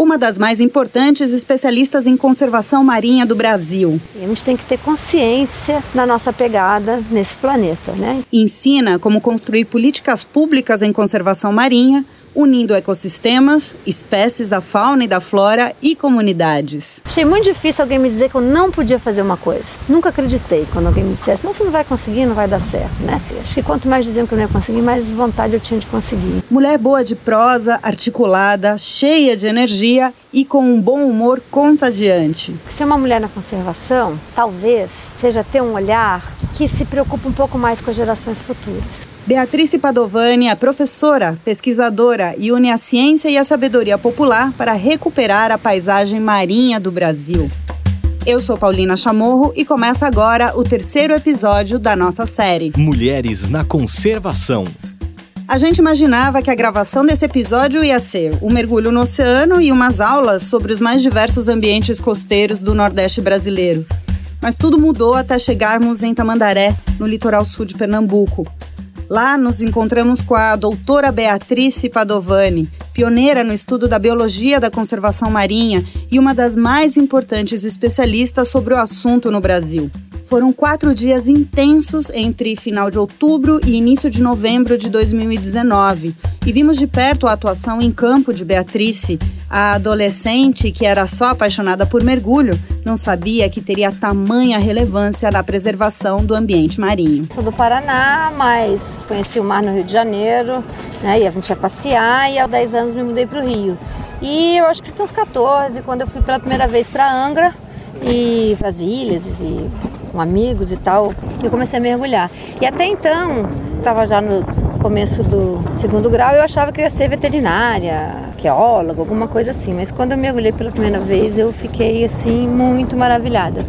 uma das mais importantes especialistas em conservação marinha do Brasil. A gente tem que ter consciência na nossa pegada nesse planeta, né? Ensina como construir políticas públicas em conservação marinha unindo ecossistemas, espécies da fauna e da flora e comunidades. Achei muito difícil alguém me dizer que eu não podia fazer uma coisa. Nunca acreditei quando alguém me dissesse, não, você não vai conseguir, não vai dar certo, né? Acho que quanto mais diziam que eu não ia conseguir, mais vontade eu tinha de conseguir. Mulher boa de prosa, articulada, cheia de energia e com um bom humor contagiante. Ser uma mulher na conservação, talvez, seja ter um olhar que se preocupa um pouco mais com as gerações futuras. Beatriz Padovani é professora, pesquisadora e une a ciência e a sabedoria popular para recuperar a paisagem marinha do Brasil. Eu sou Paulina Chamorro e começa agora o terceiro episódio da nossa série Mulheres na Conservação. A gente imaginava que a gravação desse episódio ia ser um mergulho no oceano e umas aulas sobre os mais diversos ambientes costeiros do Nordeste brasileiro. Mas tudo mudou até chegarmos em Tamandaré, no litoral sul de Pernambuco. Lá nos encontramos com a doutora Beatrice Padovani, pioneira no estudo da biologia da conservação marinha e uma das mais importantes especialistas sobre o assunto no Brasil. Foram quatro dias intensos entre final de outubro e início de novembro de 2019 e vimos de perto a atuação em campo de Beatrice, a adolescente que era só apaixonada por mergulho, não sabia que teria tamanha relevância na preservação do ambiente marinho. Sou do Paraná, mas conheci o mar no Rio de Janeiro, né, e a gente ia passear e aos 10 anos me mudei para o Rio. E eu acho que tinha uns 14, quando eu fui pela primeira vez para Angra e para as ilhas e com amigos e tal, eu comecei a mergulhar. E até então, estava já no começo do segundo grau, eu achava que eu ia ser veterinária, arqueóloga, alguma coisa assim. Mas quando eu mergulhei pela primeira vez, eu fiquei assim muito maravilhada.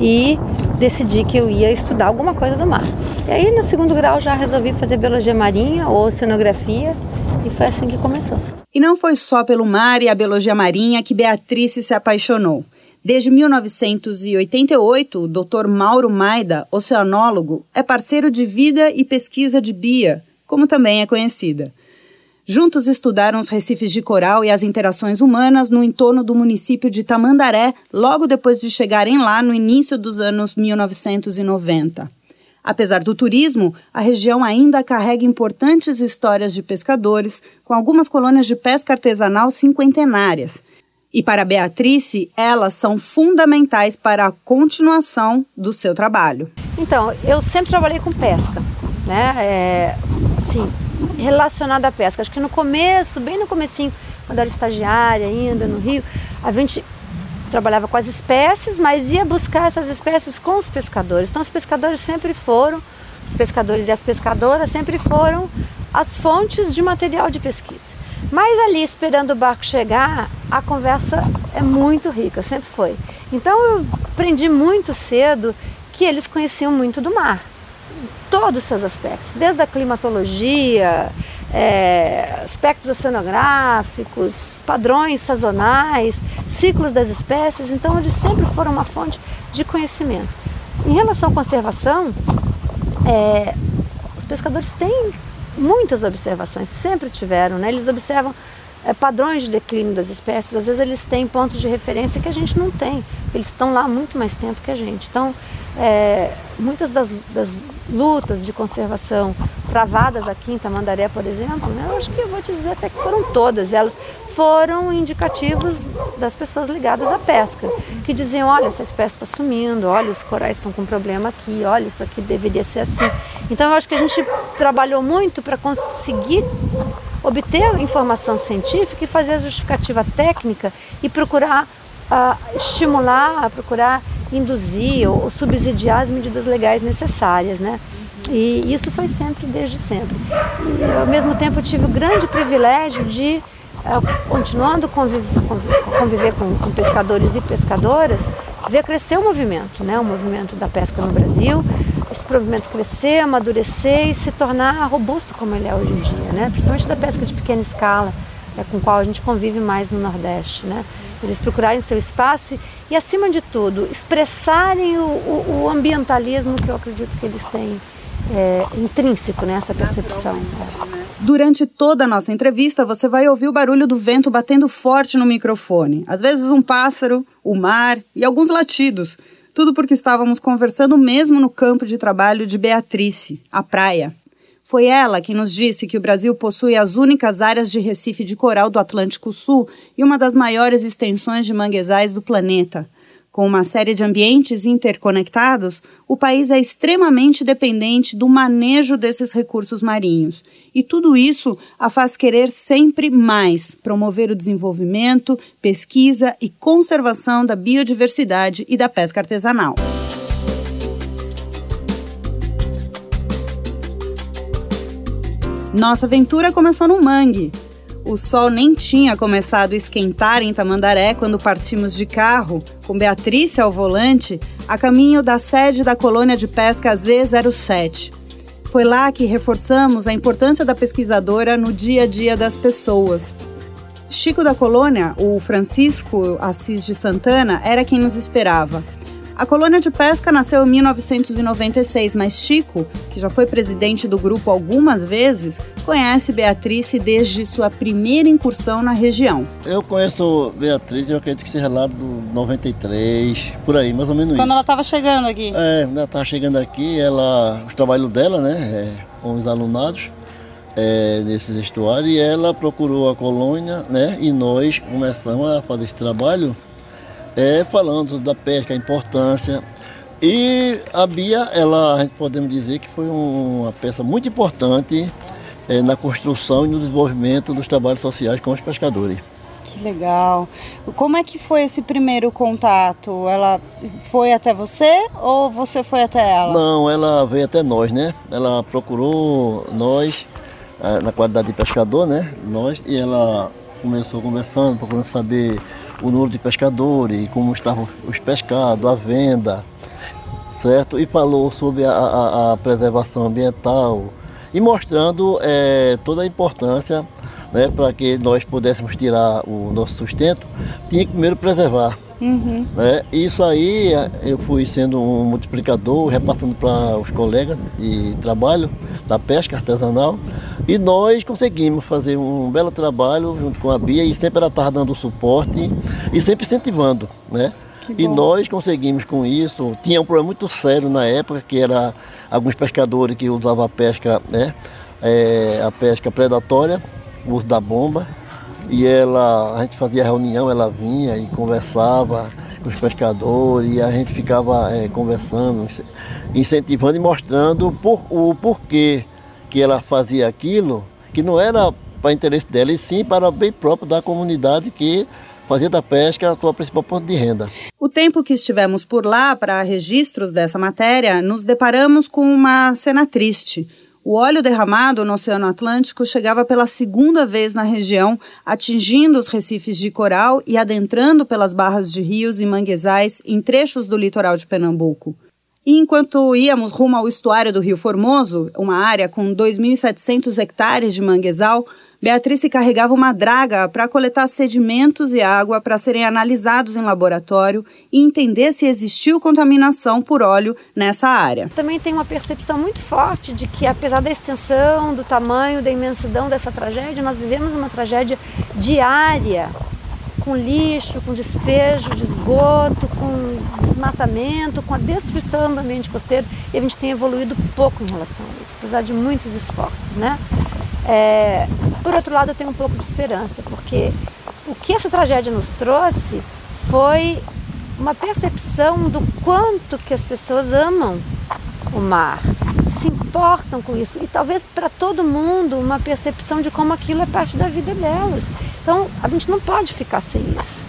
E decidi que eu ia estudar alguma coisa do mar. E aí no segundo grau já resolvi fazer biologia marinha ou oceanografia e foi assim que começou. E não foi só pelo mar e a biologia marinha que Beatriz se apaixonou. Desde 1988, o Dr. Mauro Maida, oceanólogo, é parceiro de vida e pesquisa de Bia, como também é conhecida. Juntos estudaram os recifes de coral e as interações humanas no entorno do município de Tamandaré, logo depois de chegarem lá no início dos anos 1990. Apesar do turismo, a região ainda carrega importantes histórias de pescadores, com algumas colônias de pesca artesanal cinquentenárias e para Beatrice, elas são fundamentais para a continuação do seu trabalho. Então, eu sempre trabalhei com pesca, né? É, assim, relacionada à pesca. Acho que no começo, bem no comecinho, quando era estagiária ainda no Rio, a gente trabalhava com as espécies, mas ia buscar essas espécies com os pescadores. Então, os pescadores sempre foram, os pescadores e as pescadoras sempre foram as fontes de material de pesquisa. Mas ali esperando o barco chegar, a conversa é muito rica, sempre foi. Então eu aprendi muito cedo que eles conheciam muito do mar, todos os seus aspectos, desde a climatologia, é, aspectos oceanográficos, padrões sazonais, ciclos das espécies. Então eles sempre foram uma fonte de conhecimento. Em relação à conservação, é, os pescadores têm muitas observações, sempre tiveram, né? Eles observam é, padrões de declínio das espécies, às vezes eles têm pontos de referência que a gente não tem, eles estão lá muito mais tempo que a gente. Então, é, muitas das, das, lutas de conservação travadas aqui em Tamandaré, por exemplo, né, eu acho que eu vou te dizer até que foram todas elas, foram indicativos das pessoas ligadas à pesca, que diziam, olha, essa espécie está sumindo, olha, os corais estão com problema aqui, olha, isso aqui deveria ser assim. Então eu acho que a gente trabalhou muito para conseguir obter informação científica e fazer a justificativa técnica e procurar uh, estimular, procurar induzir ou, subsidiar as medidas legais necessárias, né? E isso foi sempre, desde sempre. E, ao mesmo tempo, eu tive o grande privilégio de, uh, continuando conviver, conviver com, com pescadores e pescadoras, ver crescer o movimento, né? o movimento da pesca no Brasil, esse movimento crescer, amadurecer e se tornar robusto como ele é hoje em dia, né? principalmente da pesca de pequena escala, é, com qual a gente convive mais no Nordeste. Né? Eles procurarem seu espaço e, acima de tudo, expressarem o, o, o ambientalismo que eu acredito que eles têm é, intrínseco nessa percepção. Né? Durante toda a nossa entrevista, você vai ouvir o barulho do vento batendo forte no microfone. Às vezes um pássaro, o mar e alguns latidos. Tudo porque estávamos conversando mesmo no campo de trabalho de Beatrice, a praia. Foi ela quem nos disse que o Brasil possui as únicas áreas de recife de coral do Atlântico Sul e uma das maiores extensões de manguezais do planeta. Com uma série de ambientes interconectados, o país é extremamente dependente do manejo desses recursos marinhos. E tudo isso a faz querer sempre mais promover o desenvolvimento, pesquisa e conservação da biodiversidade e da pesca artesanal. Nossa aventura começou no mangue, o sol nem tinha começado a esquentar em Tamandaré quando partimos de carro, com Beatriz ao volante, a caminho da sede da colônia de pesca Z07. Foi lá que reforçamos a importância da pesquisadora no dia a dia das pessoas. Chico da colônia, o Francisco Assis de Santana, era quem nos esperava. A colônia de pesca nasceu em 1996, mas Chico, que já foi presidente do grupo algumas vezes, conhece Beatriz desde sua primeira incursão na região. Eu conheço Beatriz, eu acredito que seja lá do 93, por aí, mais ou menos Quando isso. ela estava chegando aqui? É, ela estava chegando aqui, ela, o trabalho dela, né, é, com os alunados, é, desses estuários, e ela procurou a colônia, né, e nós começamos a fazer esse trabalho é, falando da pesca, a importância. E a Bia, ela, a gente podemos dizer que foi uma peça muito importante é, na construção e no desenvolvimento dos trabalhos sociais com os pescadores. Que legal. Como é que foi esse primeiro contato? Ela foi até você ou você foi até ela? Não, ela veio até nós, né? Ela procurou nós, é, na qualidade de pescador, né? Nós, e ela começou conversando, procurando saber o número de pescadores, como estavam os pescados, a venda, certo? E falou sobre a, a, a preservação ambiental e mostrando é, toda a importância né, para que nós pudéssemos tirar o nosso sustento, tinha que primeiro preservar. Uhum. Né? Isso aí eu fui sendo um multiplicador, repassando para os colegas de trabalho da pesca artesanal e nós conseguimos fazer um belo trabalho junto com a Bia e sempre ela estava dando suporte e sempre incentivando, né? E nós conseguimos com isso. Tinha um problema muito sério na época, que era alguns pescadores que usavam a pesca, né? É, a pesca predatória, o uso da bomba. E ela, a gente fazia reunião, ela vinha e conversava com os pescadores, e a gente ficava é, conversando, incentivando e mostrando por, o porquê que ela fazia aquilo, que não era para interesse dela, e sim para o bem próprio da comunidade que fazia da pesca a sua principal ponto de renda. O tempo que estivemos por lá para registros dessa matéria, nos deparamos com uma cena triste. O óleo derramado no Oceano Atlântico chegava pela segunda vez na região, atingindo os recifes de coral e adentrando pelas barras de rios e manguezais em trechos do litoral de Pernambuco. E enquanto íamos rumo ao estuário do Rio Formoso, uma área com 2.700 hectares de manguezal, Beatriz carregava uma draga para coletar sedimentos e água para serem analisados em laboratório e entender se existiu contaminação por óleo nessa área. Também tem uma percepção muito forte de que, apesar da extensão, do tamanho, da imensidão dessa tragédia, nós vivemos uma tragédia diária com lixo, com despejo de esgoto, com desmatamento, com a destruição do ambiente costeiro e a gente tem evoluído pouco em relação a isso, apesar de muitos esforços, né? É, por outro lado, eu tenho um pouco de esperança, porque o que essa tragédia nos trouxe foi uma percepção do quanto que as pessoas amam o mar, se importam com isso e talvez para todo mundo uma percepção de como aquilo é parte da vida delas. Então a gente não pode ficar sem isso.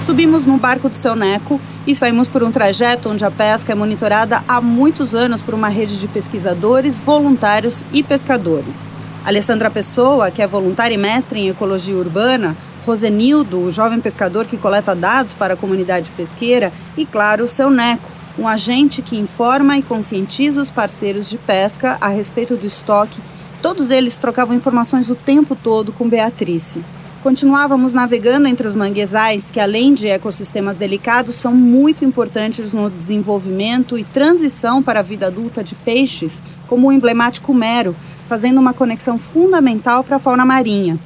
Subimos no barco do seu Neco e saímos por um trajeto onde a pesca é monitorada há muitos anos por uma rede de pesquisadores, voluntários e pescadores. Alessandra Pessoa, que é voluntária e mestre em ecologia urbana, Rosenildo, o jovem pescador que coleta dados para a comunidade pesqueira, e, claro, o seu Neco, um agente que informa e conscientiza os parceiros de pesca a respeito do estoque. Todos eles trocavam informações o tempo todo com Beatrice. Continuávamos navegando entre os manguezais, que além de ecossistemas delicados, são muito importantes no desenvolvimento e transição para a vida adulta de peixes, como o emblemático mero, fazendo uma conexão fundamental para a fauna marinha.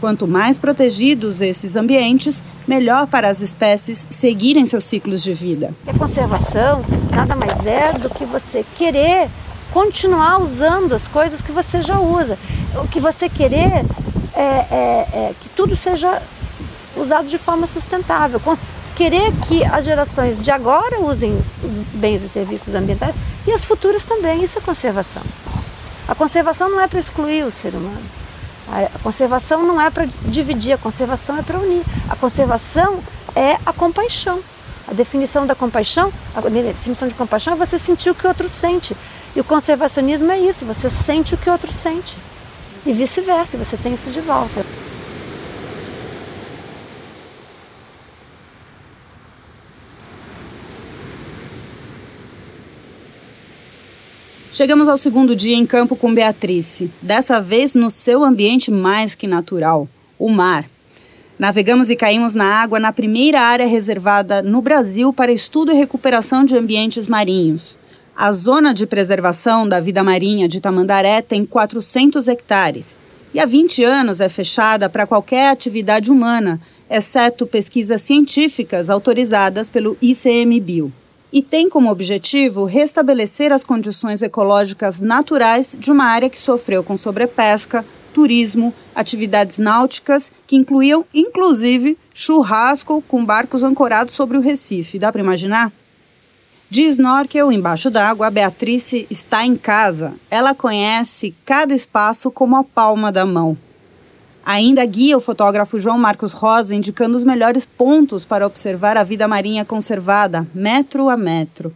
Quanto mais protegidos esses ambientes, melhor para as espécies seguirem seus ciclos de vida. A conservação nada mais é do que você querer continuar usando as coisas que você já usa. O que você querer é, é, é que tudo seja usado de forma sustentável. Querer que as gerações de agora usem os bens e serviços ambientais e as futuras também. Isso é conservação. A conservação não é para excluir o ser humano. A conservação não é para dividir, a conservação é para unir. A conservação é a compaixão. A definição da compaixão, a definição de compaixão é você sentir o que o outro sente. E o conservacionismo é isso, você sente o que o outro sente. E vice-versa, você tem isso de volta. Chegamos ao segundo dia em campo com Beatrice, dessa vez no seu ambiente mais que natural, o mar. Navegamos e caímos na água na primeira área reservada no Brasil para estudo e recuperação de ambientes marinhos. A zona de preservação da vida marinha de Tamandaré tem 400 hectares e há 20 anos é fechada para qualquer atividade humana, exceto pesquisas científicas autorizadas pelo ICMBio. E tem como objetivo restabelecer as condições ecológicas naturais de uma área que sofreu com sobrepesca, turismo, atividades náuticas, que incluíam inclusive churrasco com barcos ancorados sobre o Recife. Dá para imaginar? De snorkel embaixo d'água, a Beatrice está em casa. Ela conhece cada espaço como a palma da mão. Ainda guia o fotógrafo João Marcos Rosa indicando os melhores pontos para observar a vida marinha conservada, metro a metro.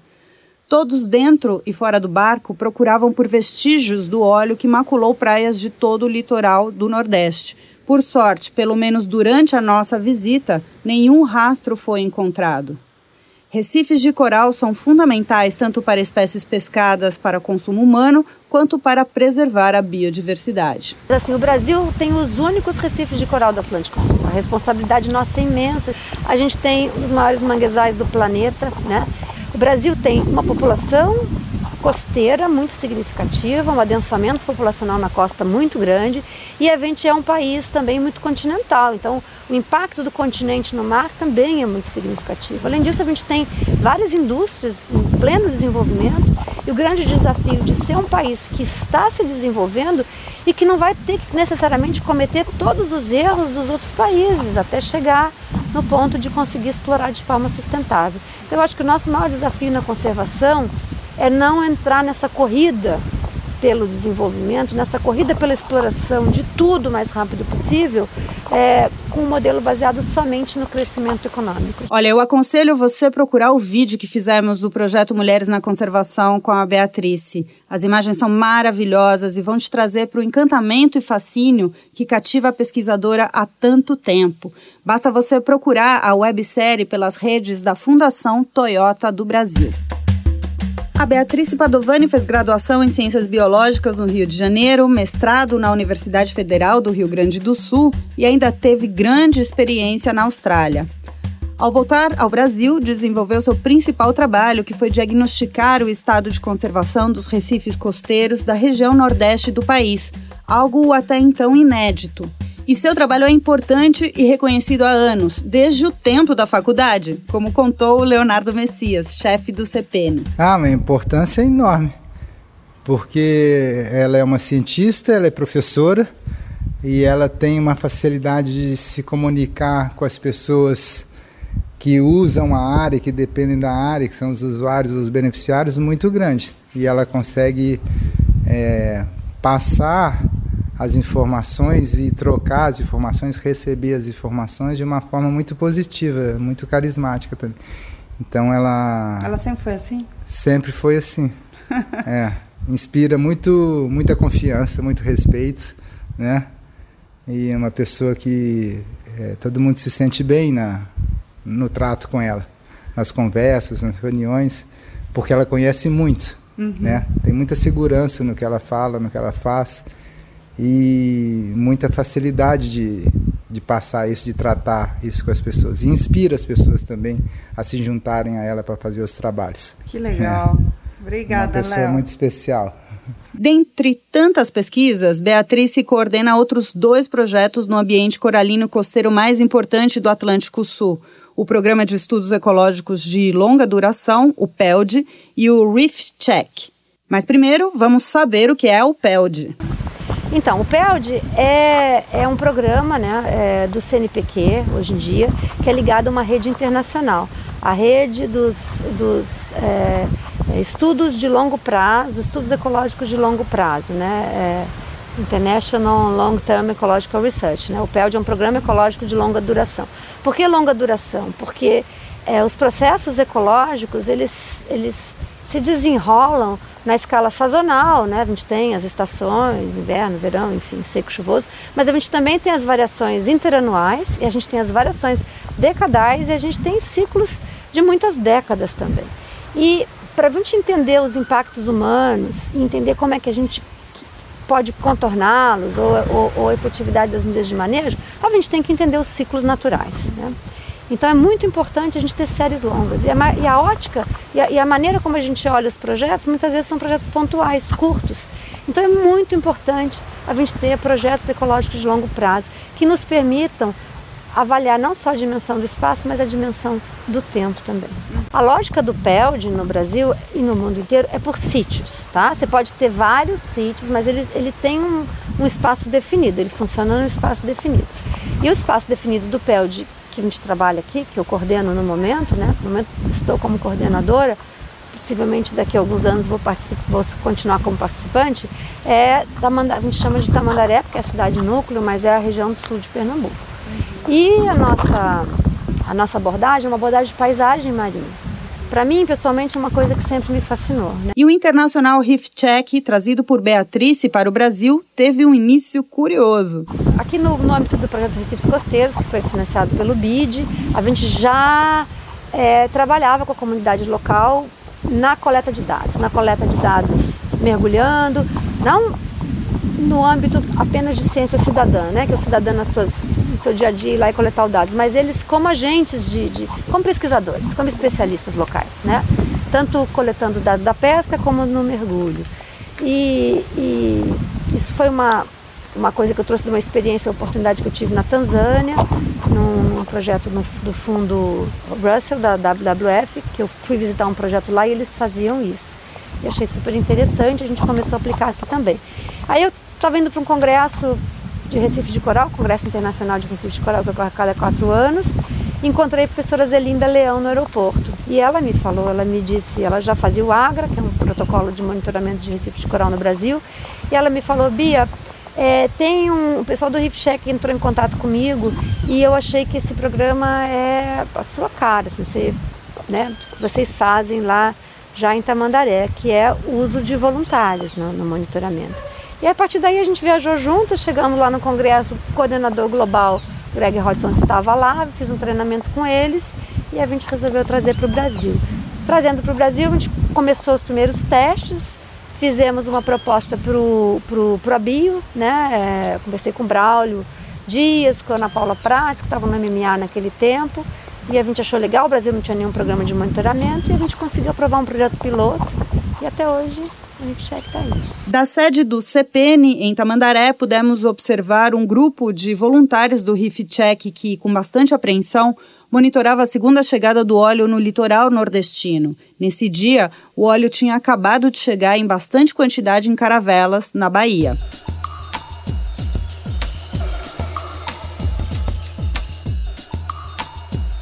Todos dentro e fora do barco procuravam por vestígios do óleo que maculou praias de todo o litoral do Nordeste. Por sorte, pelo menos durante a nossa visita, nenhum rastro foi encontrado. Recifes de coral são fundamentais tanto para espécies pescadas para consumo humano quanto para preservar a biodiversidade. Assim, o Brasil tem os únicos recifes de coral do Atlântico Sul. A responsabilidade nossa é imensa. A gente tem dos maiores manguezais do planeta, né? O Brasil tem uma população costeira muito significativa, um adensamento populacional na costa muito grande e a gente é um país também muito continental, então o impacto do continente no mar também é muito significativo. Além disso, a gente tem várias indústrias em pleno desenvolvimento e o grande desafio de ser um país que está se desenvolvendo e que não vai ter que necessariamente cometer todos os erros dos outros países até chegar no ponto de conseguir explorar de forma sustentável. Então, eu acho que o nosso maior desafio na conservação é não entrar nessa corrida pelo desenvolvimento, nessa corrida pela exploração de tudo o mais rápido possível, é, com um modelo baseado somente no crescimento econômico. Olha, eu aconselho você procurar o vídeo que fizemos do projeto Mulheres na Conservação com a Beatrice. As imagens são maravilhosas e vão te trazer para o encantamento e fascínio que cativa a pesquisadora há tanto tempo. Basta você procurar a websérie pelas redes da Fundação Toyota do Brasil. A Beatriz Padovani fez graduação em Ciências Biológicas no Rio de Janeiro, mestrado na Universidade Federal do Rio Grande do Sul e ainda teve grande experiência na Austrália. Ao voltar ao Brasil, desenvolveu seu principal trabalho, que foi diagnosticar o estado de conservação dos recifes costeiros da região nordeste do país, algo até então inédito. E seu trabalho é importante e reconhecido há anos, desde o tempo da faculdade, como contou o Leonardo Messias, chefe do CPN. Ah, a importância é enorme, porque ela é uma cientista, ela é professora e ela tem uma facilidade de se comunicar com as pessoas que usam a área, que dependem da área, que são os usuários, os beneficiários, muito grande. E ela consegue é, passar as informações e trocar as informações, receber as informações de uma forma muito positiva, muito carismática também. Então ela. Ela sempre foi assim? Sempre foi assim. é. Inspira muito, muita confiança, muito respeito, né? E é uma pessoa que é, todo mundo se sente bem na, no trato com ela, nas conversas, nas reuniões, porque ela conhece muito, uhum. né? Tem muita segurança no que ela fala, no que ela faz e muita facilidade de, de passar isso, de tratar isso com as pessoas. E inspira as pessoas também a se juntarem a ela para fazer os trabalhos. Que legal. É. Obrigada, Uma pessoa Léo. muito especial. Dentre tantas pesquisas, Beatriz coordena outros dois projetos no ambiente coralino costeiro mais importante do Atlântico Sul: o Programa de Estudos Ecológicos de Longa Duração, o PELD, e o Reef Check. Mas primeiro, vamos saber o que é o PELD. Então, o PELD é, é um programa né, é, do CNPq, hoje em dia, que é ligado a uma rede internacional. A rede dos, dos é, estudos de longo prazo, estudos ecológicos de longo prazo, né? É, International Long Term Ecological Research. Né? O PELD é um programa ecológico de longa duração. Por que longa duração? Porque é, os processos ecológicos, eles, eles se desenrolam na escala sazonal, né? A gente tem as estações, inverno, verão, enfim, seco, chuvoso, mas a gente também tem as variações interanuais e a gente tem as variações decadais e a gente tem ciclos de muitas décadas também. E para a gente entender os impactos humanos e entender como é que a gente pode contorná-los ou, ou, ou, a efetividade das medidas de manejo, a gente tem que entender os ciclos naturais. Né? Então é muito importante a gente ter séries longas. E a, e a ótica e a, e a, maneira como a gente olha os projetos, muitas vezes são projetos pontuais, curtos. Então é muito importante a gente ter projetos ecológicos de longo prazo que nos permitam avaliar não só a dimensão do espaço, mas a dimensão do tempo também. A lógica do PELD no Brasil e no mundo inteiro é por sítios, tá? Você pode ter vários sítios, mas ele, ele tem um, um espaço definido, ele funciona no espaço definido. E o espaço definido do PELD que a gente trabalha aqui, que eu coordeno no momento, né? No momento estou como coordenadora, possivelmente daqui a alguns anos vou, vou continuar como participante, é Tamanda, a gente chama de Tamandaré, porque é a cidade núcleo, mas é a região sul de Pernambuco. E a nossa, a nossa abordagem é uma abordagem de paisagem marinha. Para mim, pessoalmente, é uma coisa que sempre me fascinou. Né? E o Internacional Reef Check, trazido por Beatrice para o Brasil, teve um início curioso. Aqui no, no âmbito do projeto Recifes Costeiros, que foi financiado pelo BID, a gente já é, trabalhava com a comunidade local na coleta de dados, na coleta de dados mergulhando, não no âmbito apenas de ciência cidadã, né, que o cidadão nas suas, no seu dia a dia ir lá e coletar os dados, mas eles como agentes de, de, como pesquisadores, como especialistas locais, né, tanto coletando dados da pesca como no mergulho. E, e isso foi uma, uma coisa que eu trouxe de uma experiência, uma oportunidade que eu tive na Tanzânia, num, num projeto no, do fundo Russell, da WWF, que eu fui visitar um projeto lá e eles faziam isso. E achei super interessante, a gente começou a aplicar aqui também. Aí eu estava indo para um congresso de Recife de Coral, Congresso Internacional de Recife de Coral, que ocorre a cada quatro anos. Encontrei a professora Zelinda Leão no aeroporto. E ela me falou, ela me disse, ela já fazia o AGRA, que é um protocolo de monitoramento de Recife de Coral no Brasil. E ela me falou, Bia, é, tem um o pessoal do Reef Check entrou em contato comigo e eu achei que esse programa é a sua cara, assim, você, né, vocês fazem lá já em Tamandaré, que é o uso de voluntários no, no monitoramento. E a partir daí a gente viajou juntas, chegamos lá no congresso, o coordenador global Greg Hodgson estava lá, fiz um treinamento com eles e a gente resolveu trazer para o Brasil. Trazendo para o Brasil, a gente começou os primeiros testes, fizemos uma proposta para o Abio, né? É, conversei com o Braulio Dias, com a Ana Paula Prates, que estavam no MMA naquele tempo, e a gente achou legal, o Brasil não tinha nenhum programa de monitoramento, e a gente conseguiu aprovar um projeto piloto, e até hoje Tá da sede do CPN em Tamandaré, pudemos observar um grupo de voluntários do Reef Check que, com bastante apreensão, monitorava a segunda chegada do óleo no litoral nordestino. Nesse dia, o óleo tinha acabado de chegar em bastante quantidade em caravelas, na Bahia.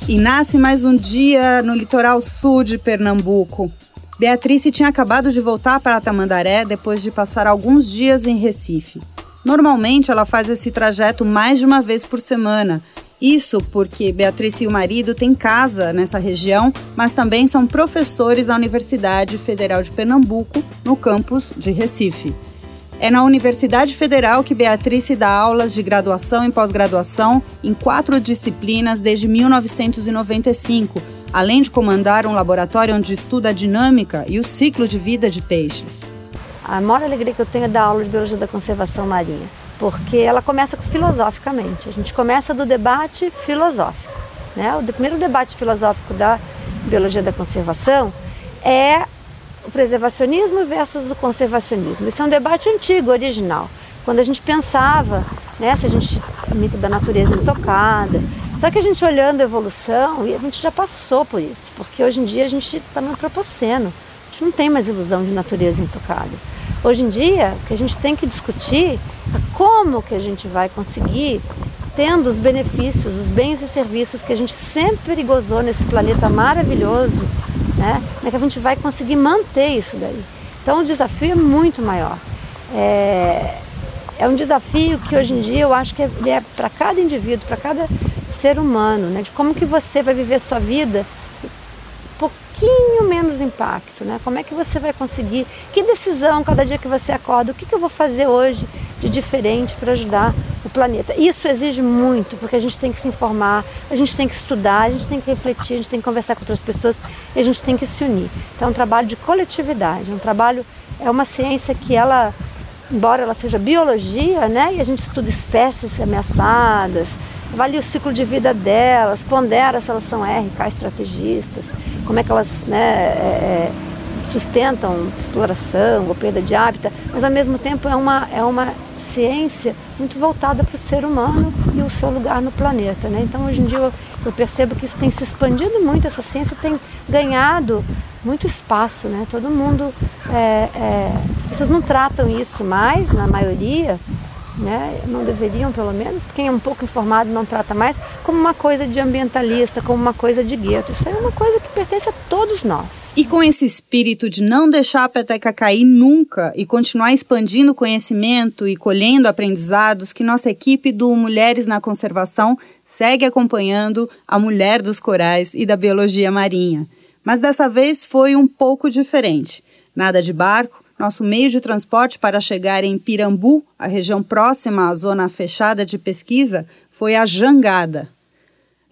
E nasce mais um dia no litoral sul de Pernambuco. Beatrice tinha acabado de voltar para Tamandaré depois de passar alguns dias em Recife. Normalmente ela faz esse trajeto mais de uma vez por semana. Isso porque Beatriz e o marido têm casa nessa região, mas também são professores da Universidade Federal de Pernambuco, no campus de Recife. É na Universidade Federal que Beatriz dá aulas de graduação e pós-graduação em quatro disciplinas desde 1995 além de comandar um laboratório onde estuda a dinâmica e o ciclo de vida de peixes. A maior alegria que eu tenho é dar aula de biologia da conservação marinha. porque ela começa filosoficamente. A gente começa do debate filosófico. Né? O primeiro debate filosófico da biologia da conservação é o preservacionismo versus o conservacionismo. Isso é um debate antigo, original. Quando a gente pensava, né, se a gente mito da natureza intocada. Só que a gente olhando a evolução, e a gente já passou por isso, porque hoje em dia a gente está no antropoceno. A gente não tem mais ilusão de natureza intocada. Hoje em dia, o que a gente tem que discutir é como que a gente vai conseguir tendo os benefícios, os bens e serviços que a gente sempre gozou nesse planeta maravilhoso, né? Como é que a gente vai conseguir manter isso daí? Então o desafio é muito maior. É, é um desafio que hoje em dia eu acho que é, é para cada indivíduo, para cada ser humano, né? De como que você vai viver a sua vida pouquinho menos impacto, né? Como é que você vai conseguir? Que decisão cada dia que você acorda? O que, que eu vou fazer hoje de diferente para ajudar o planeta? Isso exige muito, porque a gente tem que se informar, a gente tem que estudar, a gente tem que refletir, a gente tem que conversar com outras pessoas e a gente tem que se unir. Então é um trabalho de coletividade, é um trabalho, é uma ciência que ela embora ela seja biologia, né, e a gente estuda espécies ameaçadas, avalia o ciclo de vida delas, pondera se elas são RK estrategistas, como é que elas né, é, é, sustentam exploração ou perda de hábitat, mas ao mesmo tempo é uma, é uma ciência muito voltada para o ser humano e o seu lugar no planeta. Né? Então hoje em dia eu, eu percebo que isso tem se expandido muito, essa ciência tem ganhado muito espaço, né? Todo mundo, é, é, as pessoas não tratam isso mais, na maioria, né? não deveriam pelo menos, quem é um pouco informado não trata mais, como uma coisa de ambientalista, como uma coisa de gueto. Isso é uma coisa que pertence a todos nós. E com esse espírito de não deixar a peteca cair nunca e continuar expandindo conhecimento e colhendo aprendizados, que nossa equipe do Mulheres na Conservação segue acompanhando a mulher dos corais e da biologia marinha. Mas dessa vez foi um pouco diferente. Nada de barco, nosso meio de transporte para chegar em Pirambu, a região próxima à zona fechada de pesquisa, foi a jangada.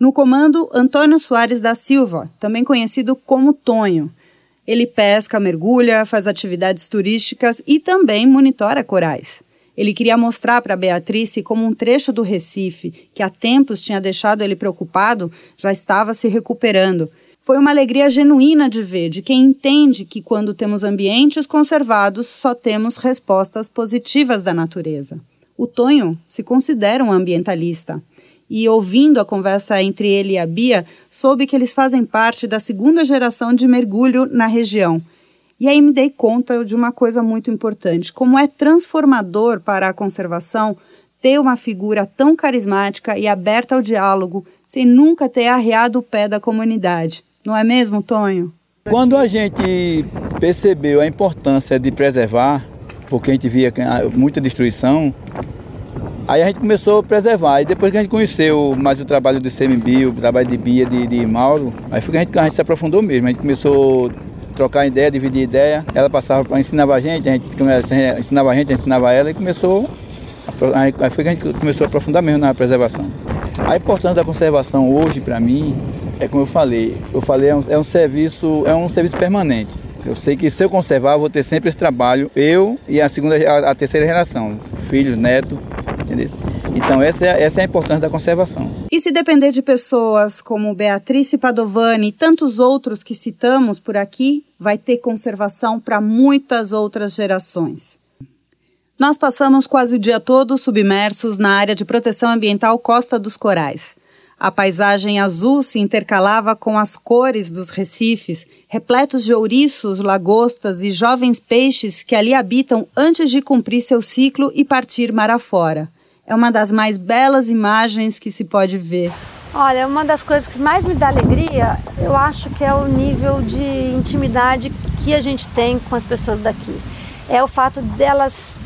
No comando, Antônio Soares da Silva, também conhecido como Tonho. Ele pesca, mergulha, faz atividades turísticas e também monitora corais. Ele queria mostrar para Beatrice como um trecho do Recife, que há tempos tinha deixado ele preocupado, já estava se recuperando foi uma alegria genuína de ver, de quem entende que quando temos ambientes conservados, só temos respostas positivas da natureza. O Tonho se considera um ambientalista. E ouvindo a conversa entre ele e a Bia, soube que eles fazem parte da segunda geração de mergulho na região. E aí me dei conta de uma coisa muito importante: como é transformador para a conservação ter uma figura tão carismática e aberta ao diálogo, sem nunca ter arreado o pé da comunidade. Não é mesmo, Tonho? Quando a gente percebeu a importância de preservar, porque a gente via muita destruição, aí a gente começou a preservar. E depois que a gente conheceu mais o trabalho do CMBio, o trabalho de Bia, de, de Mauro, aí foi que a gente, a gente se aprofundou mesmo. A gente começou a trocar ideia, dividir ideia. Ela passava, ensinava a gente, a gente ensinava a gente, ensinava ela e começou. Aí foi que a gente começou a aprofundar mesmo na preservação. A importância da conservação hoje, para mim, é como eu falei, eu falei, é um, é um, serviço, é um serviço permanente. Eu sei que se eu conservar, eu vou ter sempre esse trabalho, eu e a segunda, a, a terceira geração, filhos, netos, entendeu? Então essa é, essa é a importância da conservação. E se depender de pessoas como Beatriz Padovani e tantos outros que citamos por aqui, vai ter conservação para muitas outras gerações. Nós passamos quase o dia todo submersos na área de proteção ambiental Costa dos Corais. A paisagem azul se intercalava com as cores dos recifes, repletos de ouriços, lagostas e jovens peixes que ali habitam antes de cumprir seu ciclo e partir mar afora. É uma das mais belas imagens que se pode ver. Olha, uma das coisas que mais me dá alegria, eu acho que é o nível de intimidade que a gente tem com as pessoas daqui. É o fato delas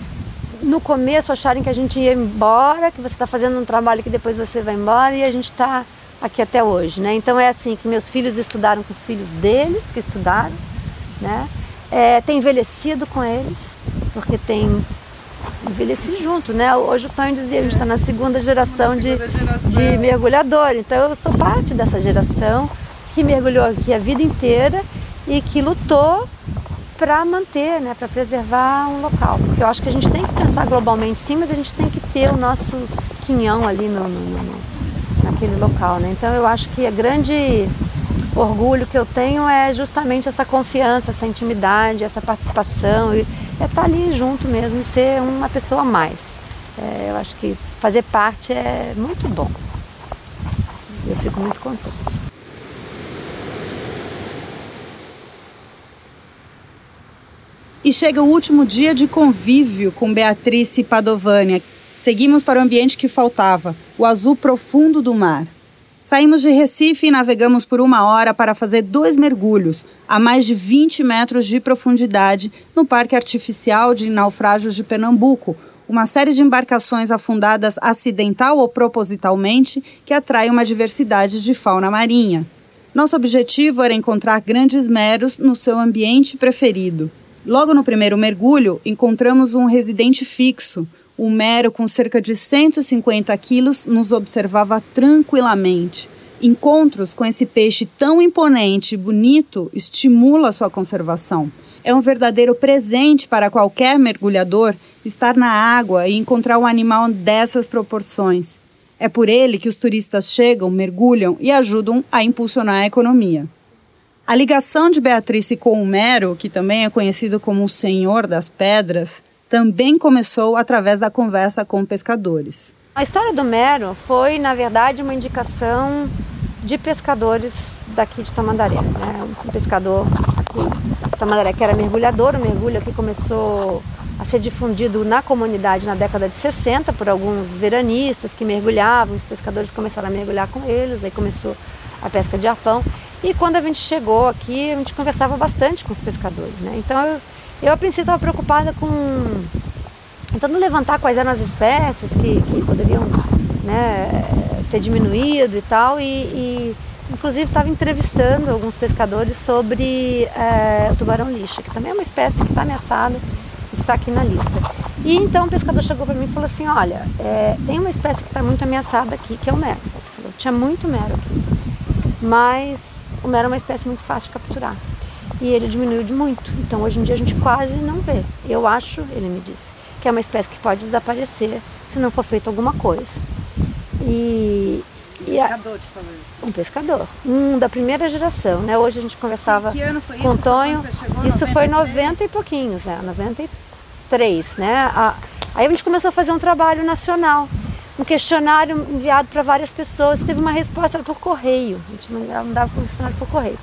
no começo acharem que a gente ia embora, que você está fazendo um trabalho que depois você vai embora e a gente está aqui até hoje, né? Então é assim que meus filhos estudaram com os filhos deles, que estudaram, né? É, tem envelhecido com eles, porque tem envelheci junto, né? Hoje o Tonho dizia, a gente está na segunda geração, de, de mergulhador, então eu sou parte dessa geração que mergulhou aqui a vida inteira e que lutou para manter, né, para preservar um local. Porque eu acho que a gente tem que pensar globalmente sim, mas a gente tem que ter o nosso quinhão ali no, no, no, naquele local. Né? Então eu acho que a grande orgulho que eu tenho é justamente essa confiança, essa intimidade, essa participação, e é estar ali junto mesmo e ser uma pessoa a mais. É, eu acho que fazer parte é muito bom. Eu fico muito contente. E chega o último dia de convívio com Beatriz e Padovânia. Seguimos para o ambiente que faltava, o azul profundo do mar. Saímos de Recife e navegamos por uma hora para fazer dois mergulhos, a mais de 20 metros de profundidade, no Parque Artificial de Naufrágios de Pernambuco, uma série de embarcações afundadas acidental ou propositalmente que atrai uma diversidade de fauna marinha. Nosso objetivo era encontrar grandes meros no seu ambiente preferido. Logo no primeiro mergulho, encontramos um residente fixo, o Mero, com cerca de 150 quilos, nos observava tranquilamente. Encontros com esse peixe tão imponente e bonito estimula sua conservação. É um verdadeiro presente para qualquer mergulhador estar na água e encontrar um animal dessas proporções. É por ele que os turistas chegam, mergulham e ajudam a impulsionar a economia. A ligação de Beatriz com o Mero, que também é conhecido como o Senhor das Pedras, também começou através da conversa com pescadores. A história do Mero foi, na verdade, uma indicação de pescadores daqui de Tamandaré. Né? Um pescador aqui de Tamandaré que era mergulhador, o mergulho aqui começou a ser difundido na comunidade na década de 60 por alguns veranistas que mergulhavam, os pescadores começaram a mergulhar com eles, aí começou a pesca de arpão. E quando a gente chegou aqui, a gente conversava bastante com os pescadores. Né? Então eu eu, a princípio, estava preocupada com. tentando levantar quais eram as espécies que, que poderiam né, ter diminuído e tal. E, e inclusive, estava entrevistando alguns pescadores sobre é, o tubarão lixa, que também é uma espécie que está ameaçada e que está aqui na lista. E então o pescador chegou para mim e falou assim: Olha, é, tem uma espécie que está muito ameaçada aqui, que é o mero. Falou, Tinha muito mero aqui, mas o mero é uma espécie muito fácil de capturar e ele diminuiu de muito. Então hoje em dia a gente quase não vê. Eu acho, ele me disse, que é uma espécie que pode desaparecer se não for feito alguma coisa. E, um pescador te falou isso? Um pescador, um da primeira geração, né? Hoje a gente conversava com o Tonho. Isso foi 90 e pouquinhos, né? 93, né? A, aí a gente começou a fazer um trabalho nacional um questionário enviado para várias pessoas. Teve uma resposta por correio. A gente mandava um questionário por correio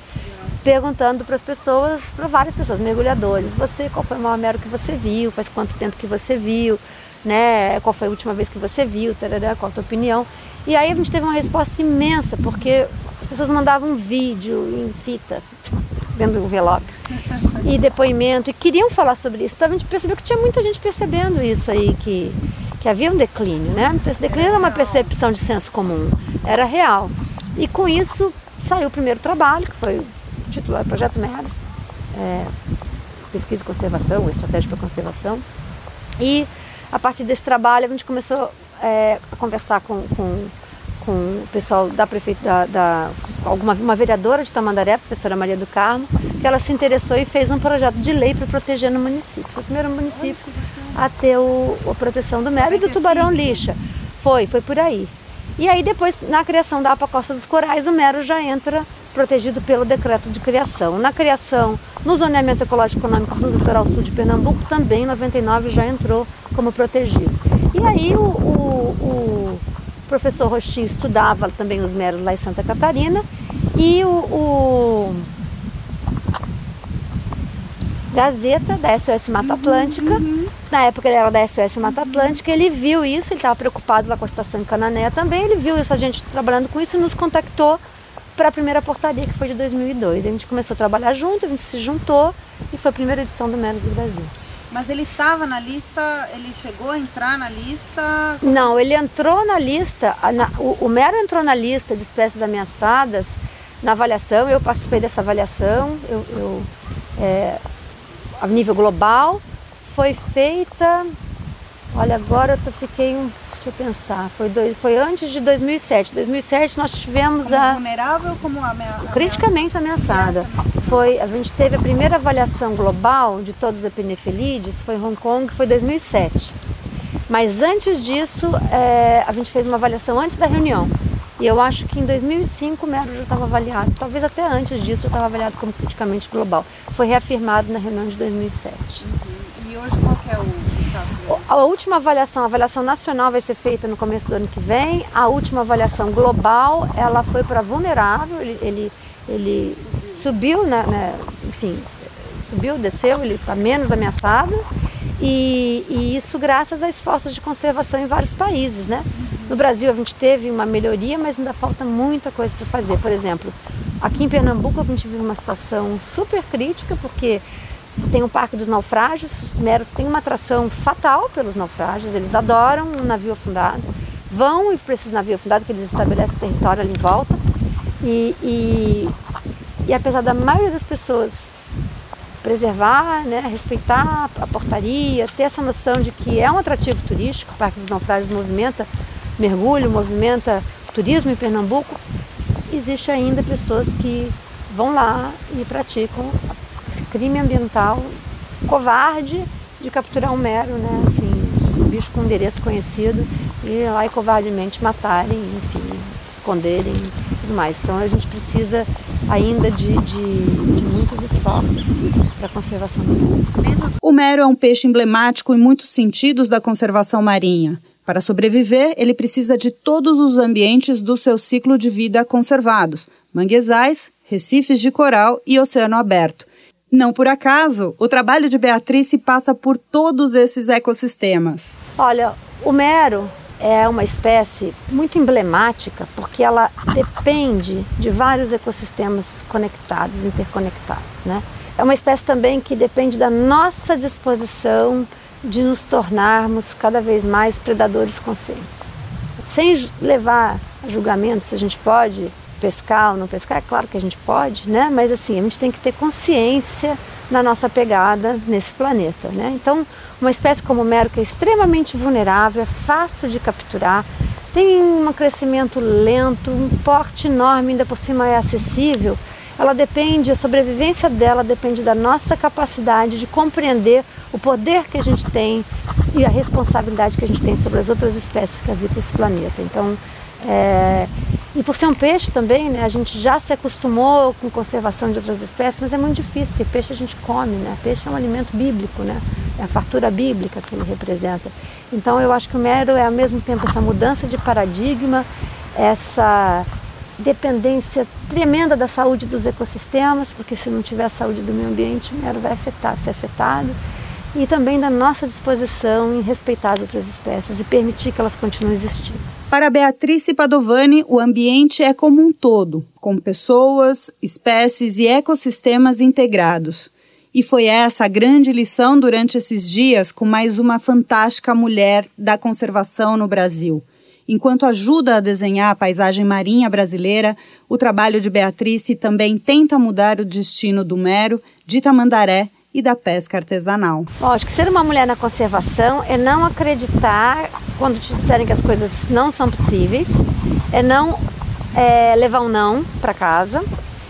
perguntando para as pessoas, para várias pessoas, mergulhadores, você qual foi o maior mero que você viu, faz quanto tempo que você viu, né? Qual foi a última vez que você viu, tarará, qual a tua opinião? E aí a gente teve uma resposta imensa, porque as pessoas mandavam um vídeo em fita, dentro do envelope, e depoimento, e queriam falar sobre isso. Então a gente percebeu que tinha muita gente percebendo isso aí, que, que havia um declínio, né? Então esse declínio era uma percepção de senso comum, era real. E com isso saiu o primeiro trabalho, que foi titular Projeto Meros, é, Pesquisa e Conservação, Estratégia para Conservação. E a partir desse trabalho a gente começou é, a conversar com, com, com o pessoal da prefeitura, da, da, alguma, uma vereadora de Tamandaré, a professora Maria do Carmo, que ela se interessou e fez um projeto de lei para proteger no município. Foi o primeiro município a ter o, a proteção do mero e do tubarão lixa. Foi, foi por aí. E aí depois, na criação da APA Costa dos Corais, o mero já entra protegido pelo decreto de criação. Na criação, no zoneamento ecológico econômico do litoral sul de Pernambuco, também em 99 já entrou como protegido. E aí o, o, o professor Roxinho estudava também os meros lá em Santa Catarina e o, o Gazeta da SOS Mata Atlântica. Uhum. Na época ele era da SOS Mata Atlântica, ele viu isso, ele estava preocupado lá com a estação Canané também, ele viu isso, a gente trabalhando com isso e nos contactou para a primeira portaria, que foi de 2002. A gente começou a trabalhar junto, a gente se juntou e foi a primeira edição do Menos do Brasil. Mas ele estava na lista, ele chegou a entrar na lista? Não, ele entrou na lista, na, o, o, Mero entrou na lista de espécies ameaçadas na avaliação, eu participei dessa avaliação, eu, eu é, a nível global, foi feita, olha agora eu fiquei um Deixa eu pensar, foi, dois, foi antes de 2007. 2007 nós tivemos como a. Vulnerável como ameaçada? Criticamente ameaçada. Foi, a gente teve a primeira avaliação global de todos os epinefelides, foi em Hong Kong, foi 2007. Mas antes disso, é, a gente fez uma avaliação antes da reunião. E eu acho que em 2005 o Mero já estava avaliado, talvez até antes disso já estava avaliado como criticamente global. Foi reafirmado na reunião de 2007. Uhum. E hoje qual é o estado? A última avaliação, a avaliação nacional vai ser feita no começo do ano que vem. A última avaliação global, ela foi para vulnerável, ele, ele, ele subiu, né, né, enfim, subiu, desceu, ele está menos ameaçado. E, e, isso graças a esforços de conservação em vários países, né? No Brasil a gente teve uma melhoria, mas ainda falta muita coisa para fazer. Por exemplo, aqui em Pernambuco a gente vive uma situação super crítica, porque tem o Parque dos Naufrágios, os meros têm uma atração fatal pelos naufrágios, eles adoram um navio afundado, vão para esses navios afundados, que eles estabelecem território ali em volta, e, e, e apesar da maioria das pessoas preservar, né, respeitar a portaria, ter essa noção de que é um atrativo turístico, o Parque dos Naufrágios movimenta mergulho, movimenta turismo em Pernambuco, existe ainda pessoas que vão lá e praticam esse crime ambiental covarde de capturar um mero, né, assim, um bicho com endereço conhecido e ir lá e covardemente matarem, enfim, esconderem e tudo mais. Então a gente precisa ainda de, de, de muitos esforços para a conservação do mero. O mero é um peixe emblemático em muitos sentidos da conservação marinha. Para sobreviver, ele precisa de todos os ambientes do seu ciclo de vida conservados: manguezais, recifes de coral e oceano aberto. Não por acaso, o trabalho de Beatriz passa por todos esses ecossistemas. Olha, o mero é uma espécie muito emblemática porque ela depende de vários ecossistemas conectados, interconectados, né? É uma espécie também que depende da nossa disposição de nos tornarmos cada vez mais predadores conscientes. Sem levar a julgamento se a gente pode pescar ou não pescar, é claro que a gente pode, né? Mas assim, a gente tem que ter consciência na nossa pegada nesse planeta, né? Então, uma espécie como o mero que é extremamente vulnerável, é fácil de capturar, tem um crescimento lento, um porte enorme, ainda por cima é acessível. Ela depende, a sobrevivência dela depende da nossa capacidade de compreender o poder que a gente tem e a responsabilidade que a gente tem sobre as outras espécies que habitam esse planeta. Então, é, e por ser um peixe também, né, a gente já se acostumou com conservação de outras espécies, mas é muito difícil, porque peixe a gente come, né? Peixe é um alimento bíblico, né? É a fartura bíblica que ele representa. Então eu acho que o mero é ao mesmo tempo essa mudança de paradigma, essa dependência tremenda da saúde dos ecossistemas, porque se não tiver a saúde do meio ambiente, o mero vai afetar, ser afetado e também da nossa disposição em respeitar as outras espécies e permitir que elas continuem existindo. Para Beatriz Padovani, o ambiente é como um todo, com pessoas, espécies e ecossistemas integrados. E foi essa a grande lição durante esses dias com mais uma fantástica mulher da conservação no Brasil. Enquanto ajuda a desenhar a paisagem marinha brasileira, o trabalho de Beatriz também tenta mudar o destino do mero, de Tamandaré e da pesca artesanal. Lógico, ser uma mulher na conservação é não acreditar quando te disserem que as coisas não são possíveis, é não é, levar um não para casa,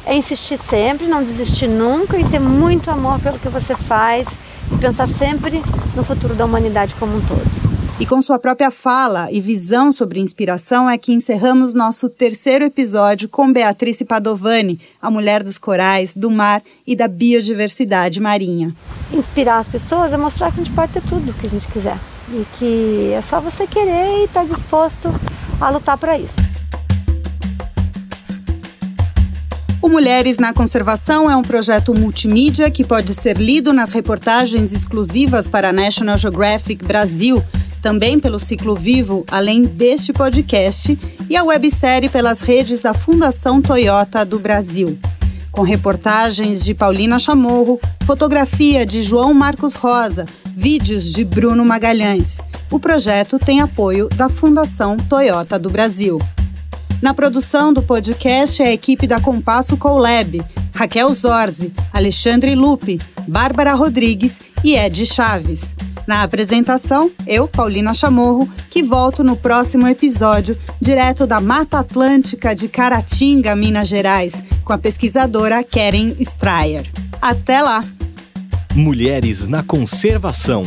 é insistir sempre, não desistir nunca e ter muito amor pelo que você faz e pensar sempre no futuro da humanidade como um todo. E com sua própria fala e visão sobre inspiração é que encerramos nosso terceiro episódio com Beatrice Padovani, a mulher dos corais, do mar e da biodiversidade marinha. Inspirar as pessoas é mostrar que a gente pode ter tudo que a gente quiser e que é só você querer e estar tá disposto a lutar para isso. O Mulheres na Conservação é um projeto multimídia que pode ser lido nas reportagens exclusivas para a National Geographic Brasil também pelo Ciclo Vivo, além deste podcast, e a websérie pelas redes da Fundação Toyota do Brasil. Com reportagens de Paulina Chamorro, fotografia de João Marcos Rosa, vídeos de Bruno Magalhães. O projeto tem apoio da Fundação Toyota do Brasil. Na produção do podcast é a equipe da Compasso Colab, Raquel Zorzi, Alexandre Lupe, Bárbara Rodrigues e Ed Chaves. Na apresentação, eu, Paulina Chamorro, que volto no próximo episódio, direto da Mata Atlântica de Caratinga, Minas Gerais, com a pesquisadora Karen Strayer. Até lá! Mulheres na Conservação